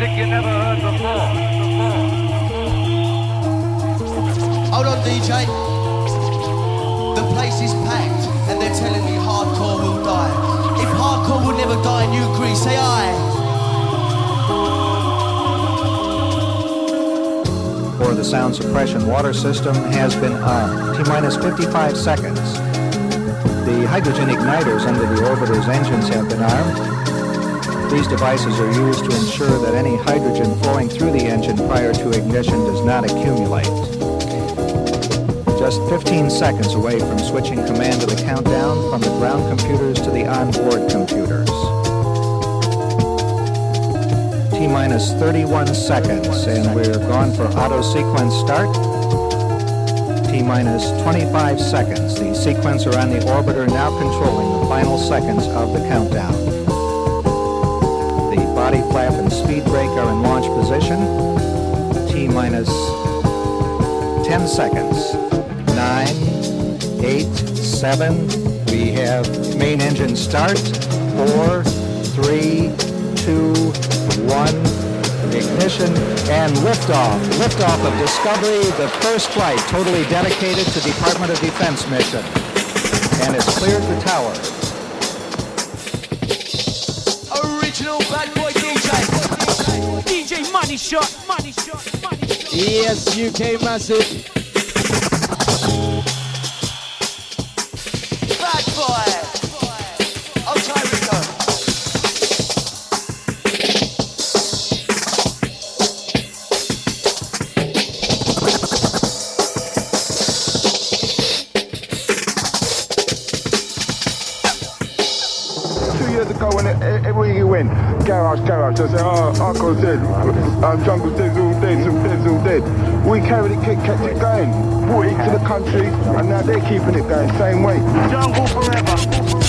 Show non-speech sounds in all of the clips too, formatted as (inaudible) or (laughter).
music you never heard before. Hold on, DJ. The place is packed, and they're telling me hardcore will die. If hardcore will never die in Ukraine, say aye. For the sound suppression water system has been armed. T minus 55 seconds. The hydrogen igniters under the orbiter's engines have been armed. These devices are used to ensure that any hydrogen flowing through the engine prior to ignition does not accumulate. Just 15 seconds away from switching command of the countdown from the ground computers to the onboard computers. T minus 31 seconds, and we're gone for auto sequence start. T minus 25 seconds. The sequencer on the orbiter now controlling the final seconds of the countdown. Flap and speed brake are in launch position. T minus 10 seconds. 9, 8, 7. We have main engine start. 4, 3, 2, 1. Ignition and liftoff. Liftoff of Discovery, the first flight totally dedicated to Department of Defense mission. And it's cleared the tower. Moneyshot, Money Shot, Money Shot. Yes, UK massive. Bad boy. Oh, Tyrico. two years ago when it, everywhere you went, garage, garage, I said, oh, Uncle's dead, um, Jungle's dead, all dead, all dead, all dead. We carried it, kept it going, brought it to the country, and now they're keeping it going, same way. Jungle forever.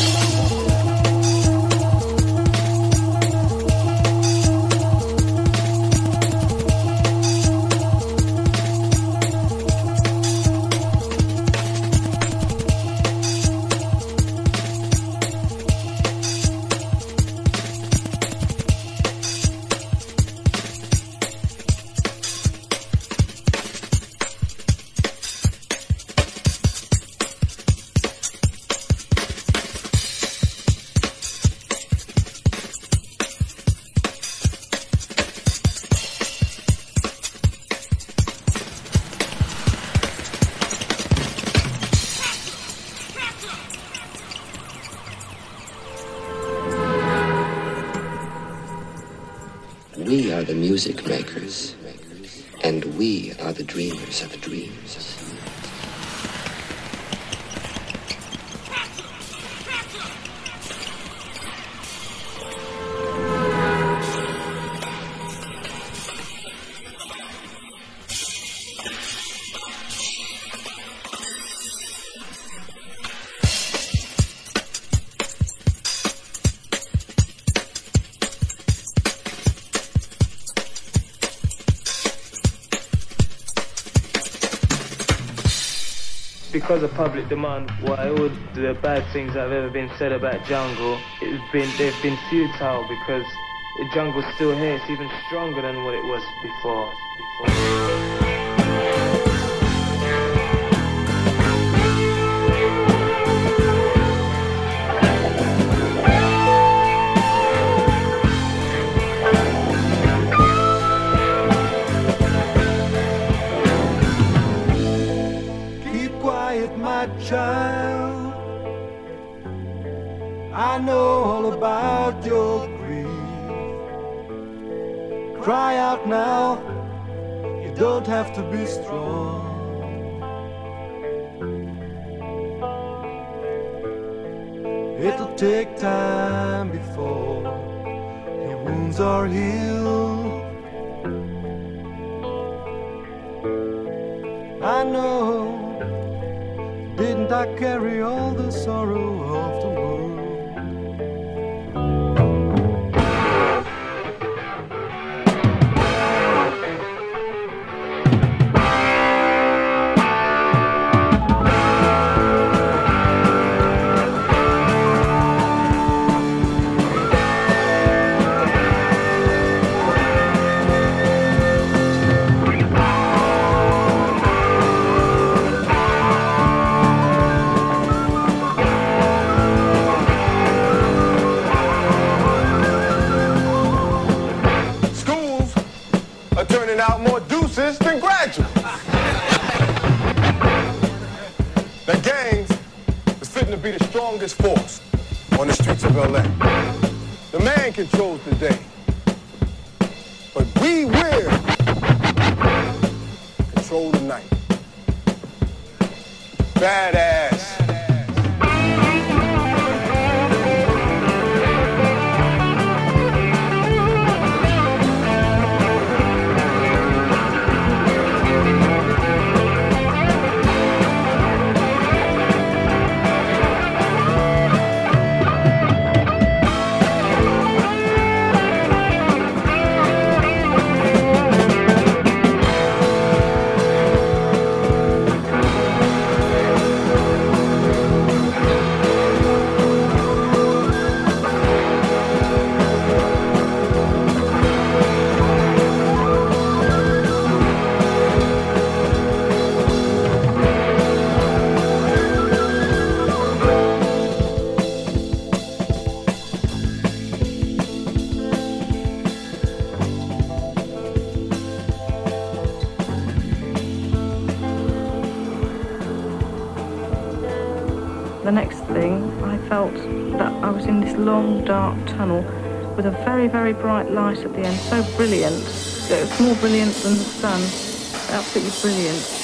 Because of public demand, why all the bad things that have ever been said about jungle, it's been they've been futile because the jungle's still here. It's even stronger than what it was before. before. Know all about your grief. Cry out now. You don't have to be strong. It'll take time before your wounds are healed. I know. Didn't I carry all the sorrow of the be the strongest force on the streets of LA. The man controls the day. But we will control the night. Badass. This long, dark tunnel with a very, very bright light at the end, so brilliant that it was more brilliant than the sun. Absolutely brilliant.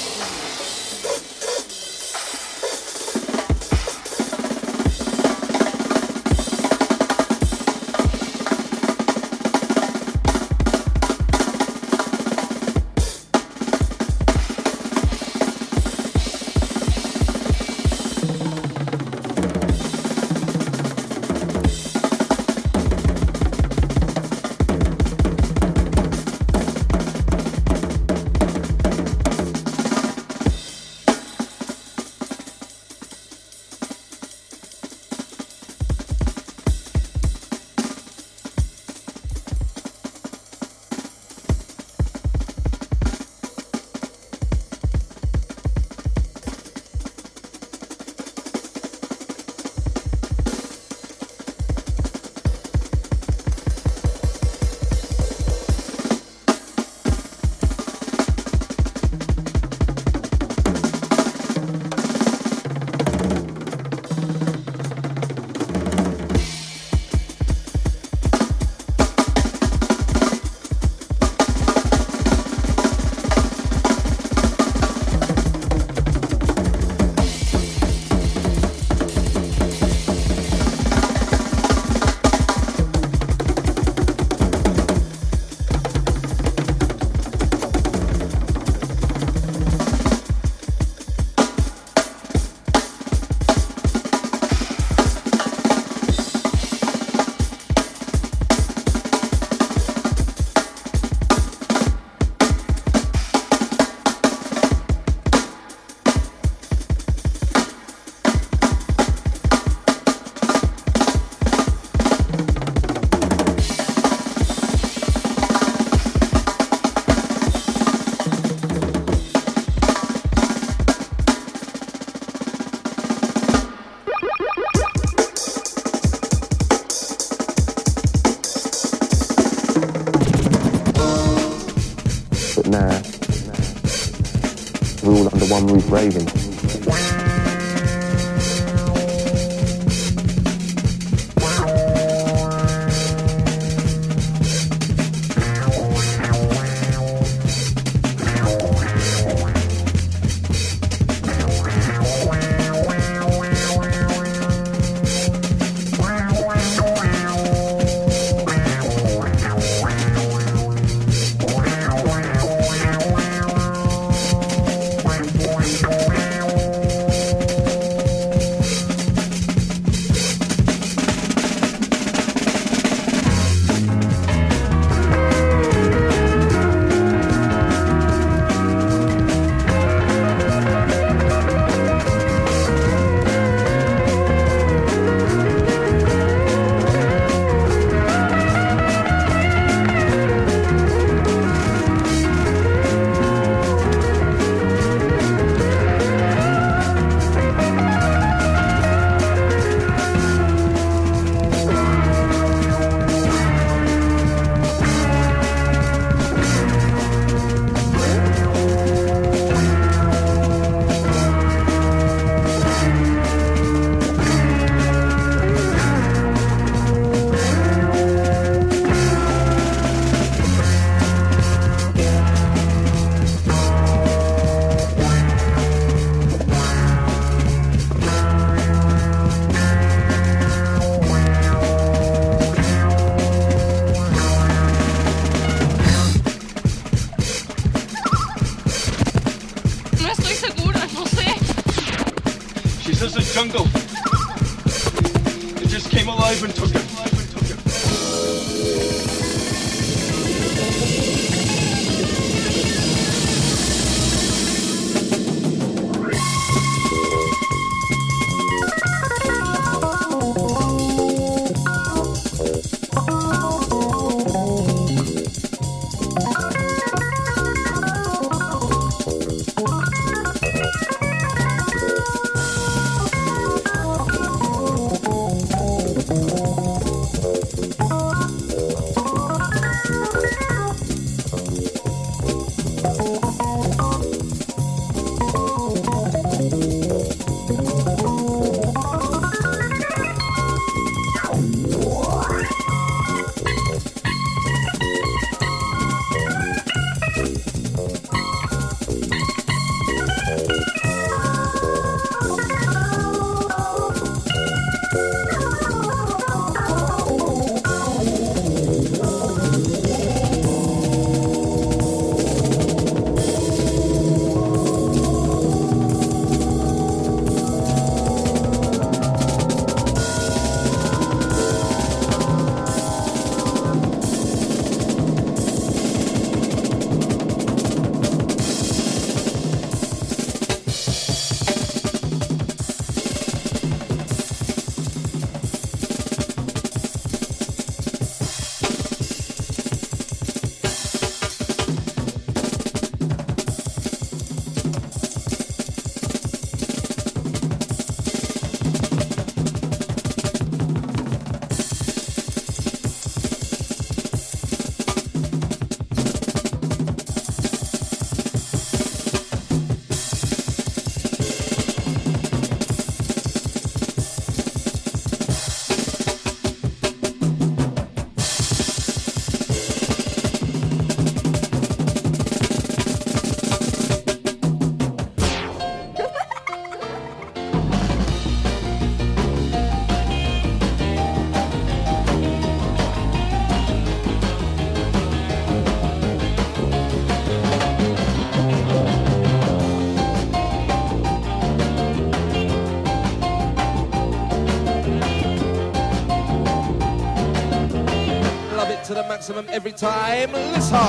Maximum every time. Listen. (laughs)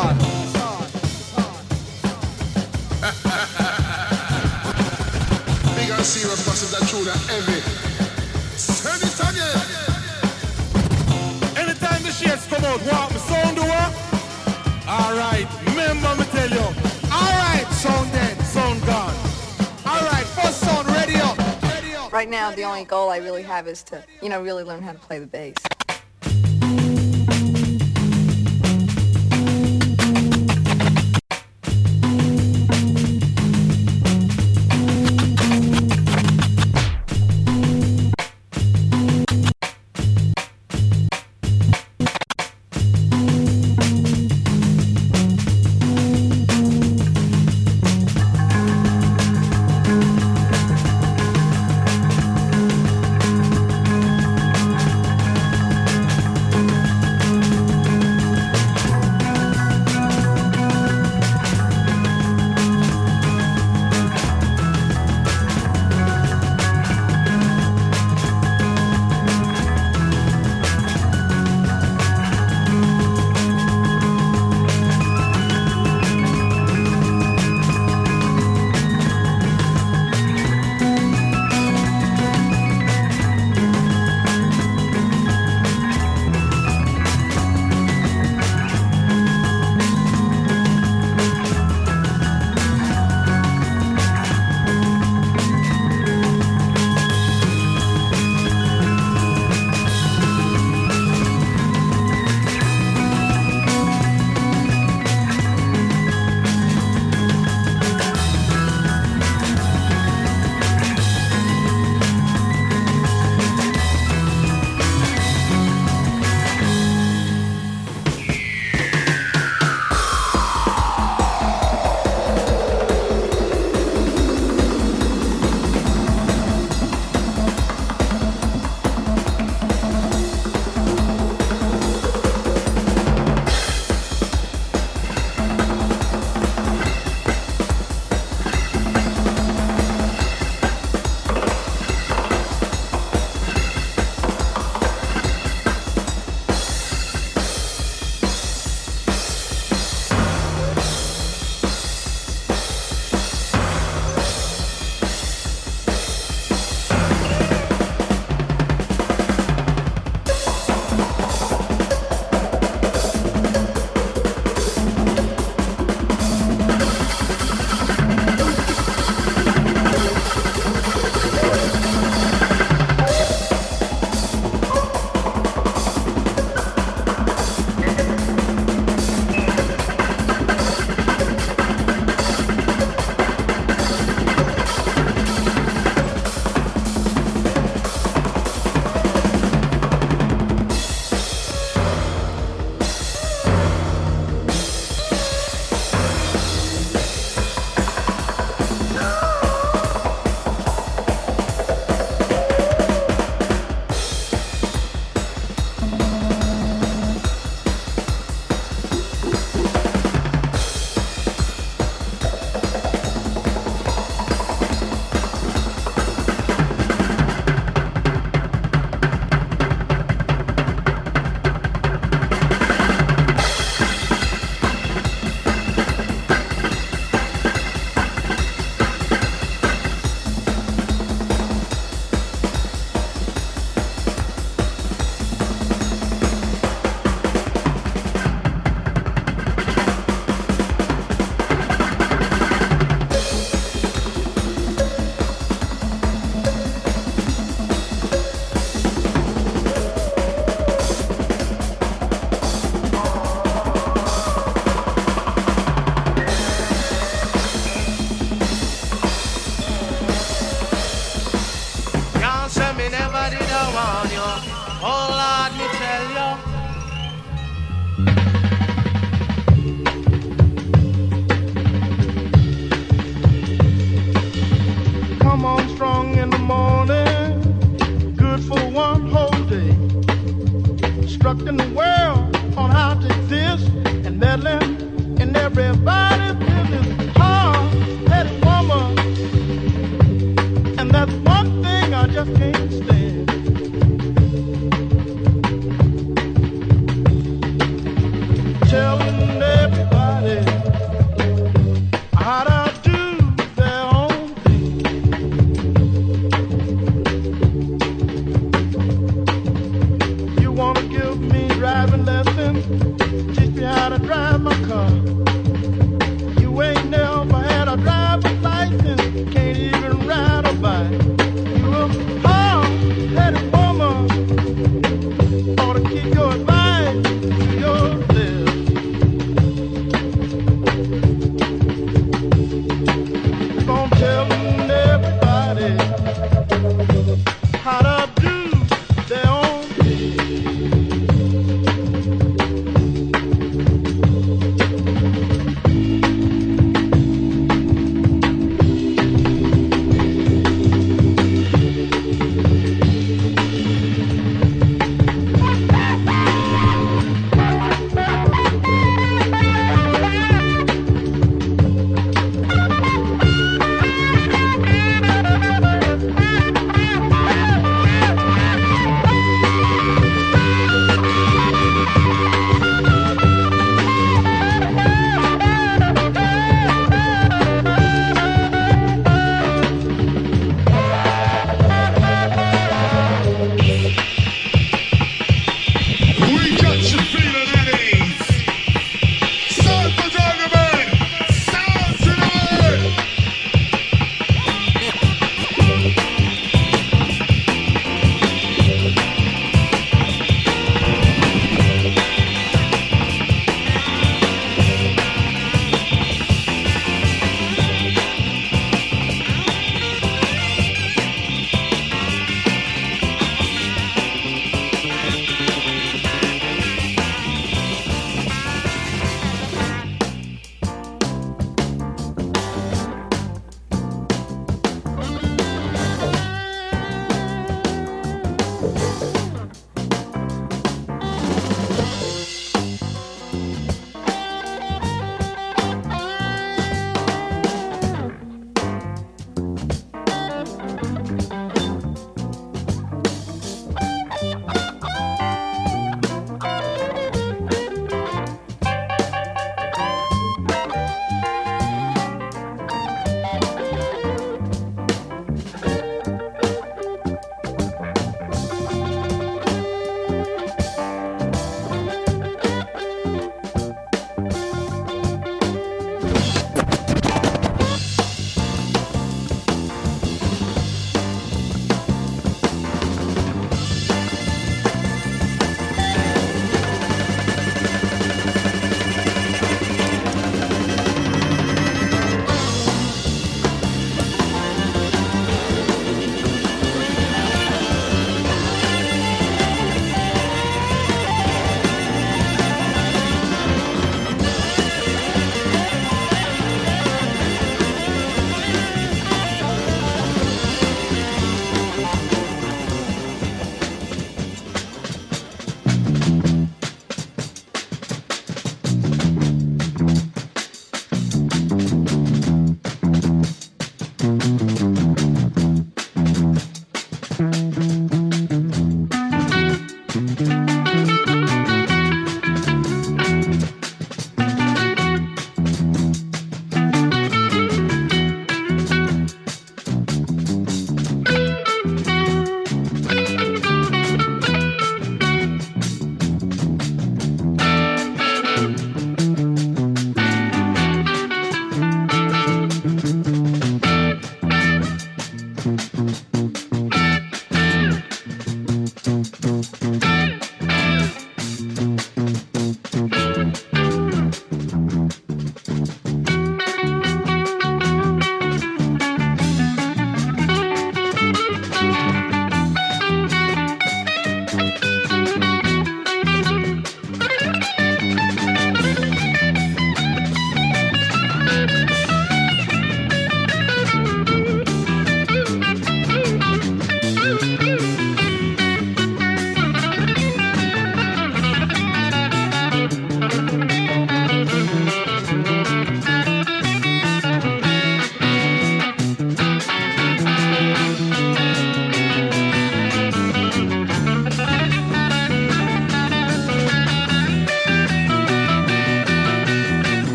Big and serious massive that true that heavy. Turn it again. Anytime the shades come out, what me sound do what? Alright, remember me tell you. Alright, sound dead, sound gone. Alright, first sound ready up. Right now, the only goal I really have is to, you know, really learn how to play the bass.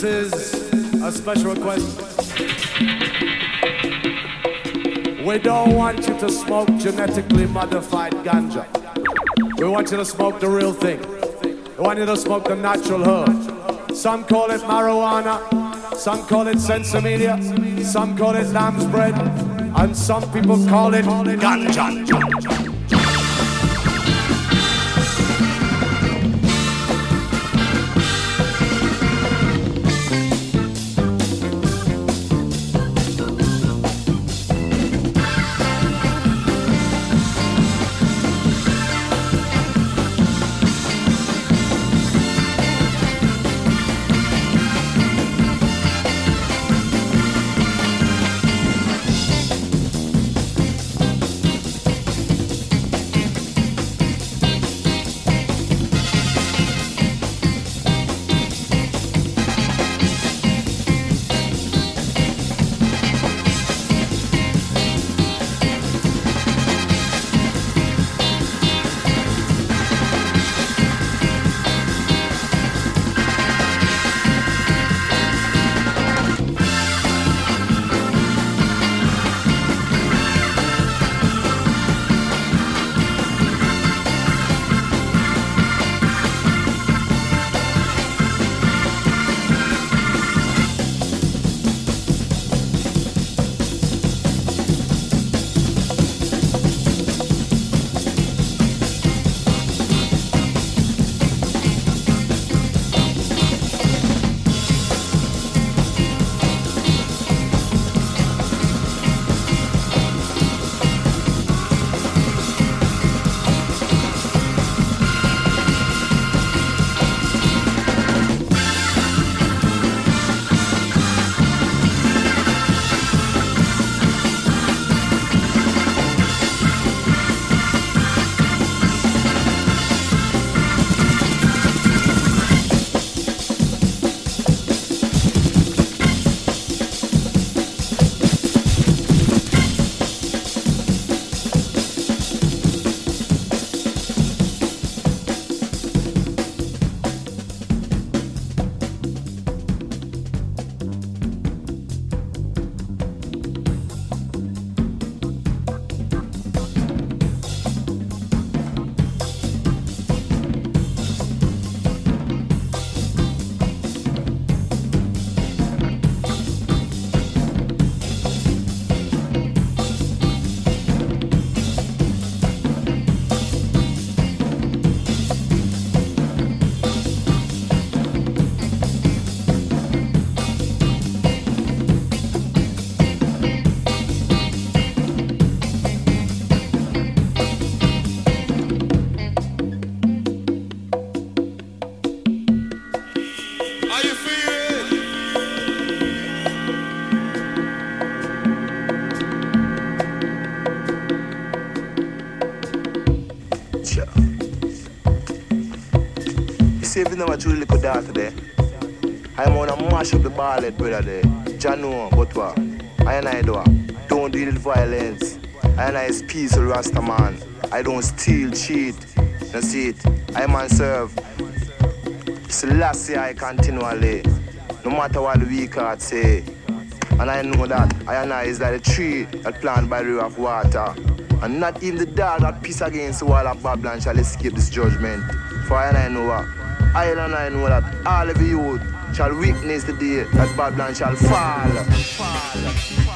This is a special request. We don't want you to smoke genetically modified ganja. We want you to smoke the real thing. We want you to smoke the natural herb. Some call it marijuana, some call it sensimilla, some call it lamb's bread, and some people call it ganja. Never truly little daughter there. I'm gonna mash up the ballad, eh, brother there. Jano, but what? I and I do. Don't deal with violence. I and I is peaceful Rasta man. I don't steal, cheat. You see it? I man serve. Selassie I continually. No matter what the weak heart say. And I know that I and I is like a tree that planted by the river of water. And not even the dog that piss against the wall of Babylon shall escape this judgment. For I and I know what? I and I know that all of you shall witness the day that Babylon shall fall. fall.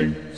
Thank you.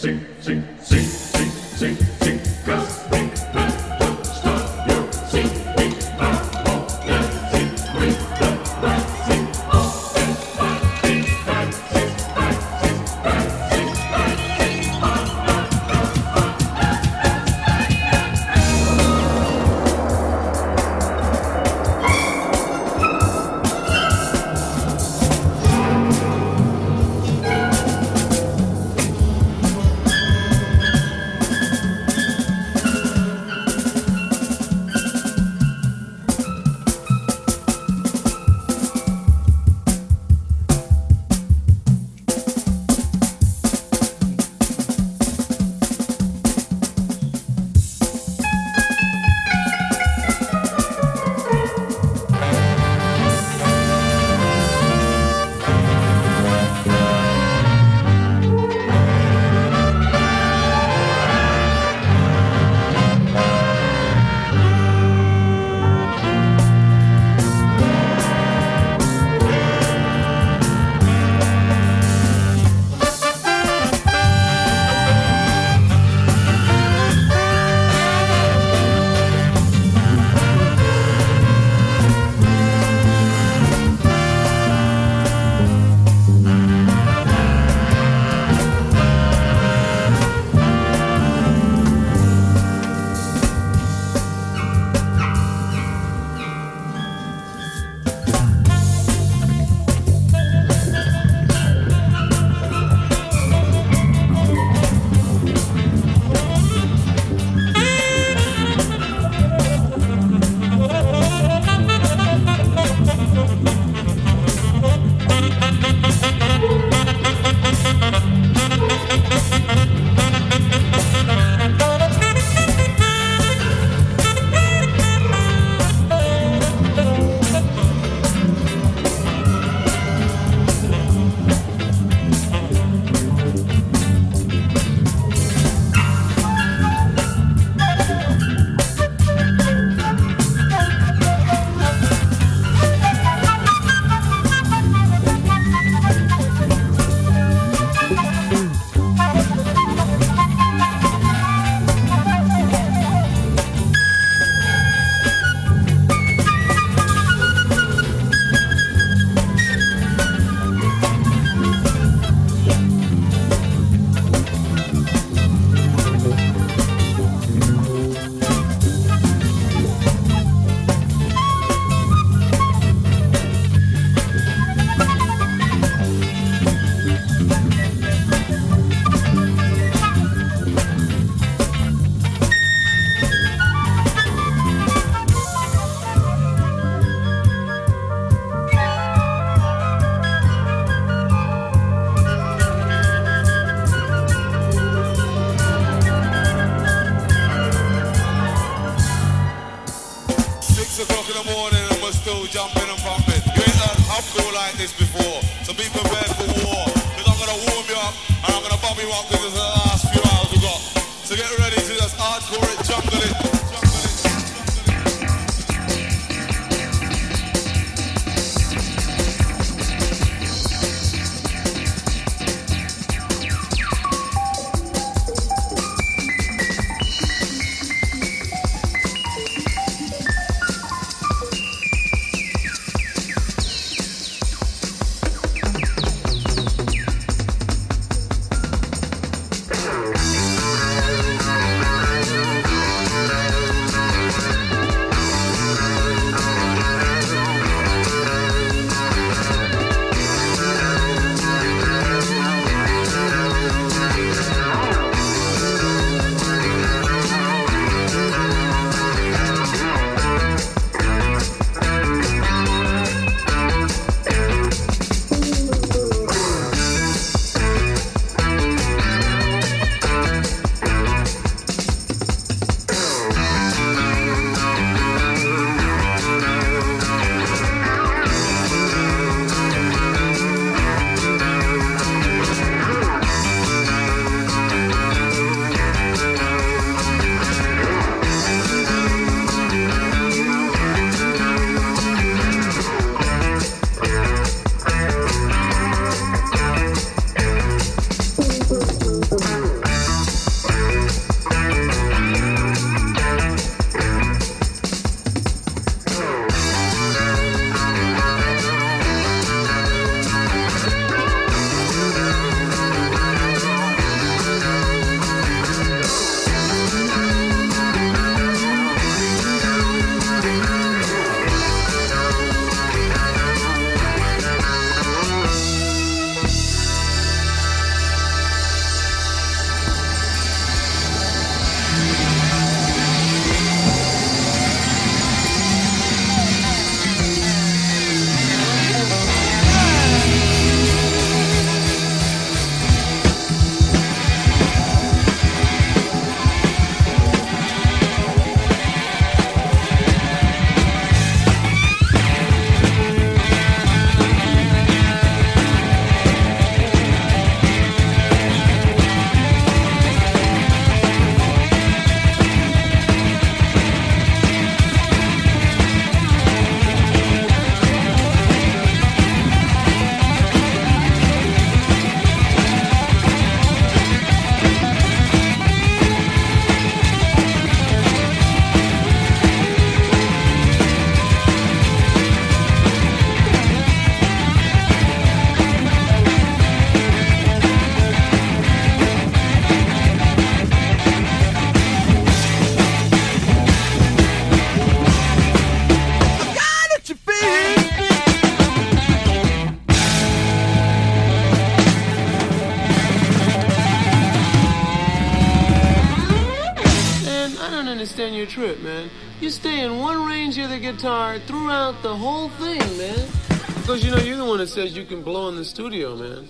Because you know you're the one that says you can blow in the studio, man.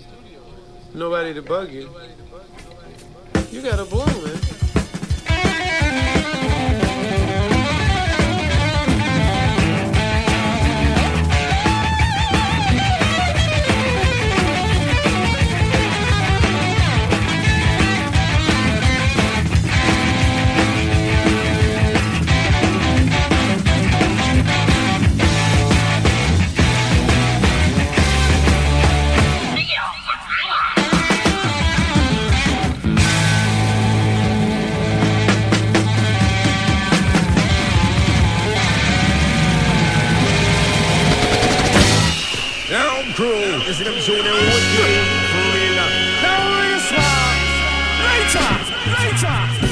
Nobody to bug you. You gotta blow. Fighter!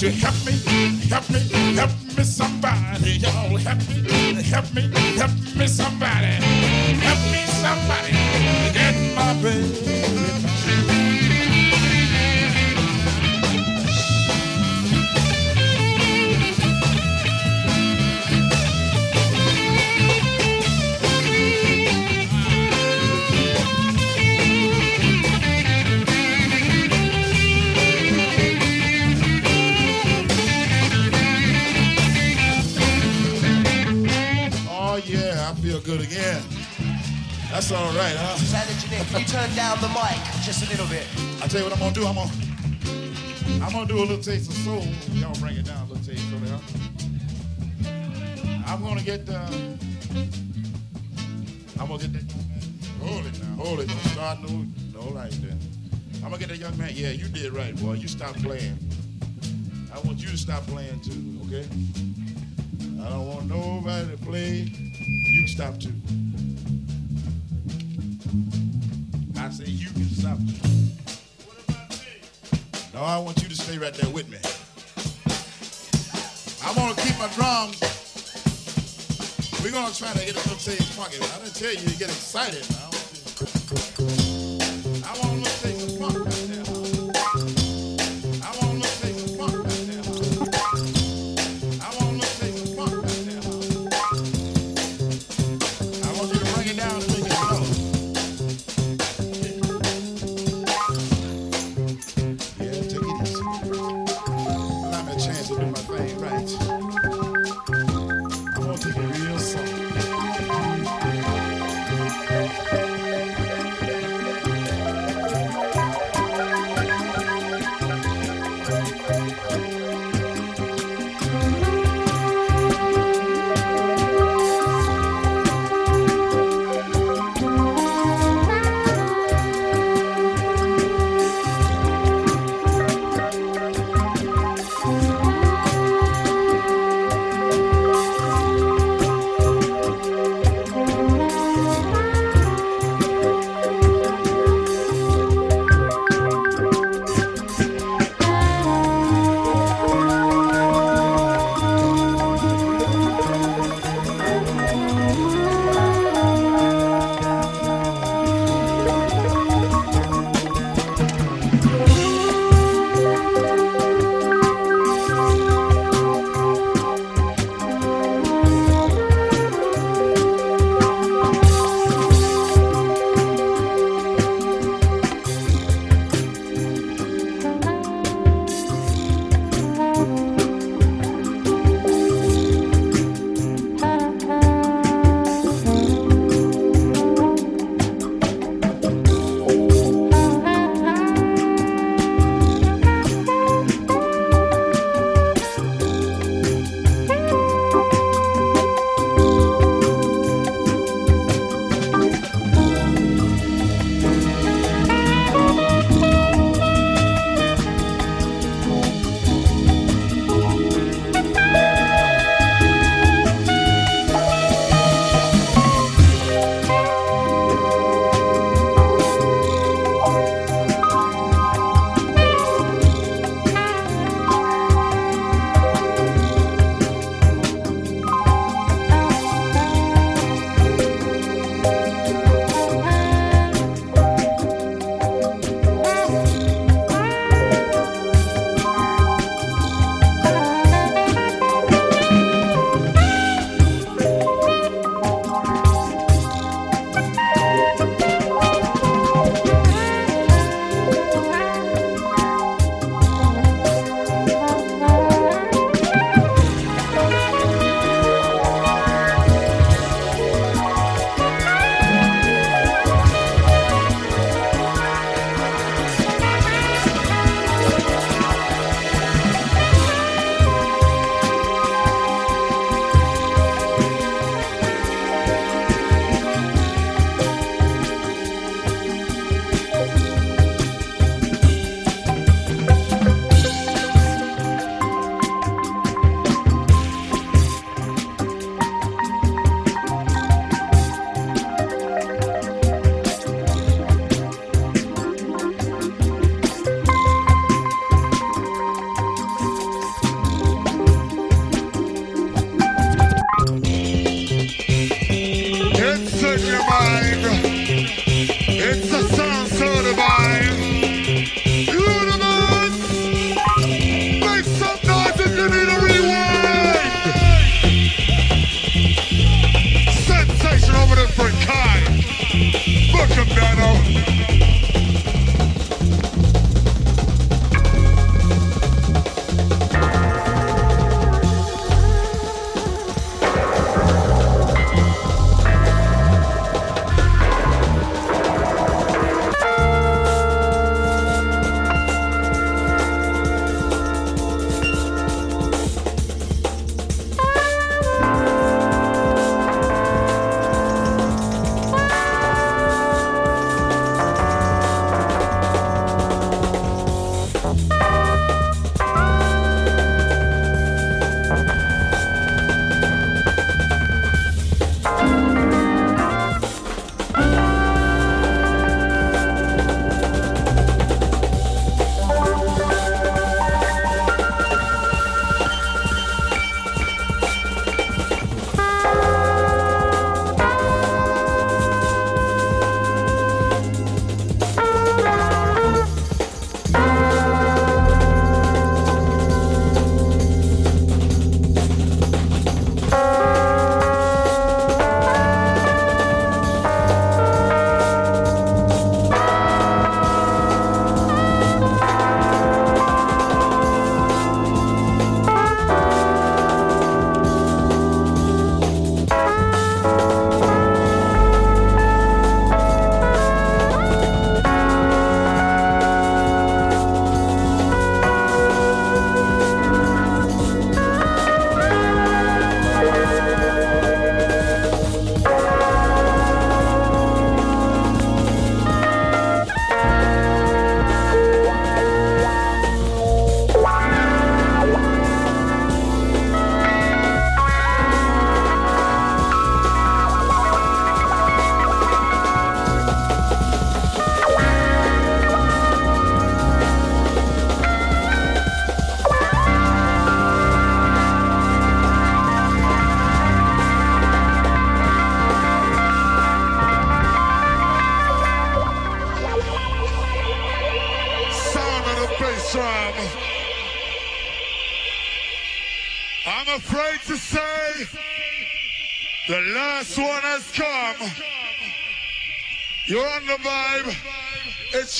Won't you help me, help me, help me somebody, y'all help me, help me, help me somebody, help me somebody, That's all right, huh? Sound engineer, can you turn down the mic just a little bit? I tell you what I'm gonna do. I'm gonna, I'm gonna do a little taste of soul. Y'all bring it down a little taste for me, huh? I'm gonna get. Uh, I'm gonna get that. Hold it now. Hold it. Don't start no. No like that. I'm gonna get that young man. Yeah, you did right, boy. You stop playing. I want you to stop playing too. Okay? I don't want nobody to play. You can stop too. You can stop too. No, I want you to stay right there with me. I want to keep my drums. We're gonna try to hit a little taste funky. I didn't tell you to get excited now.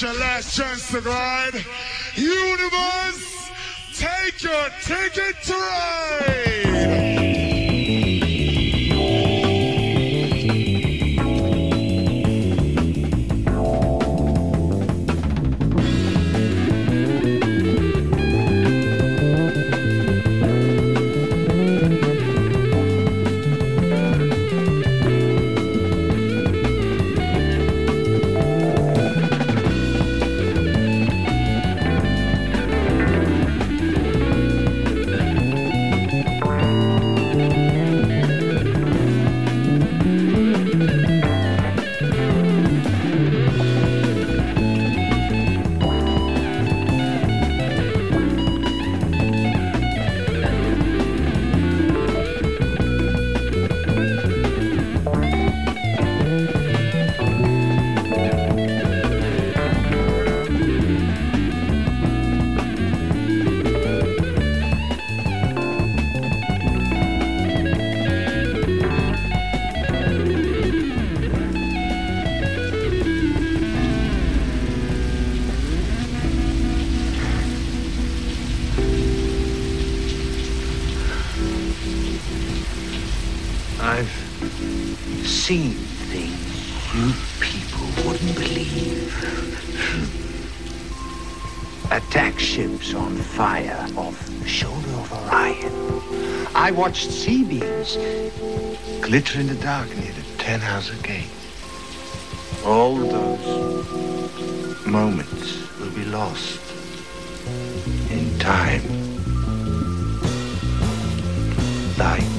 It's your last chance to ride. Universe, take your ticket to ride. Seen things you people wouldn't believe. Attack ships on fire off the shoulder of Orion. I watched C-beams glitter in the dark near the Tannhauser Gate. All those moments will be lost in time. Like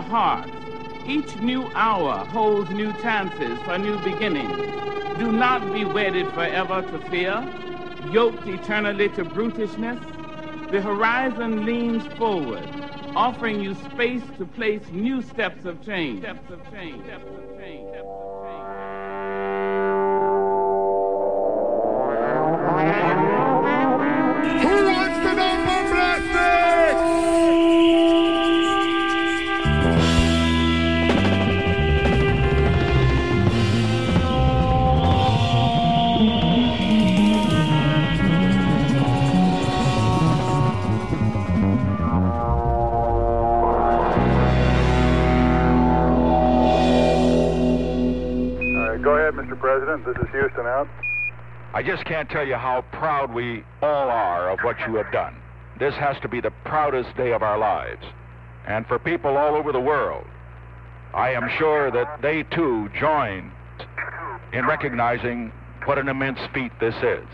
Heart. Each new hour holds new chances for new beginnings. Do not be wedded forever to fear, yoked eternally to brutishness. The horizon leans forward, offering you space to place new steps of change. Steps of change. Steps of change. Just can't tell you how proud we all are of what you have done. This has to be the proudest day of our lives. And for people all over the world, I am sure that they too join in recognizing what an immense feat this is.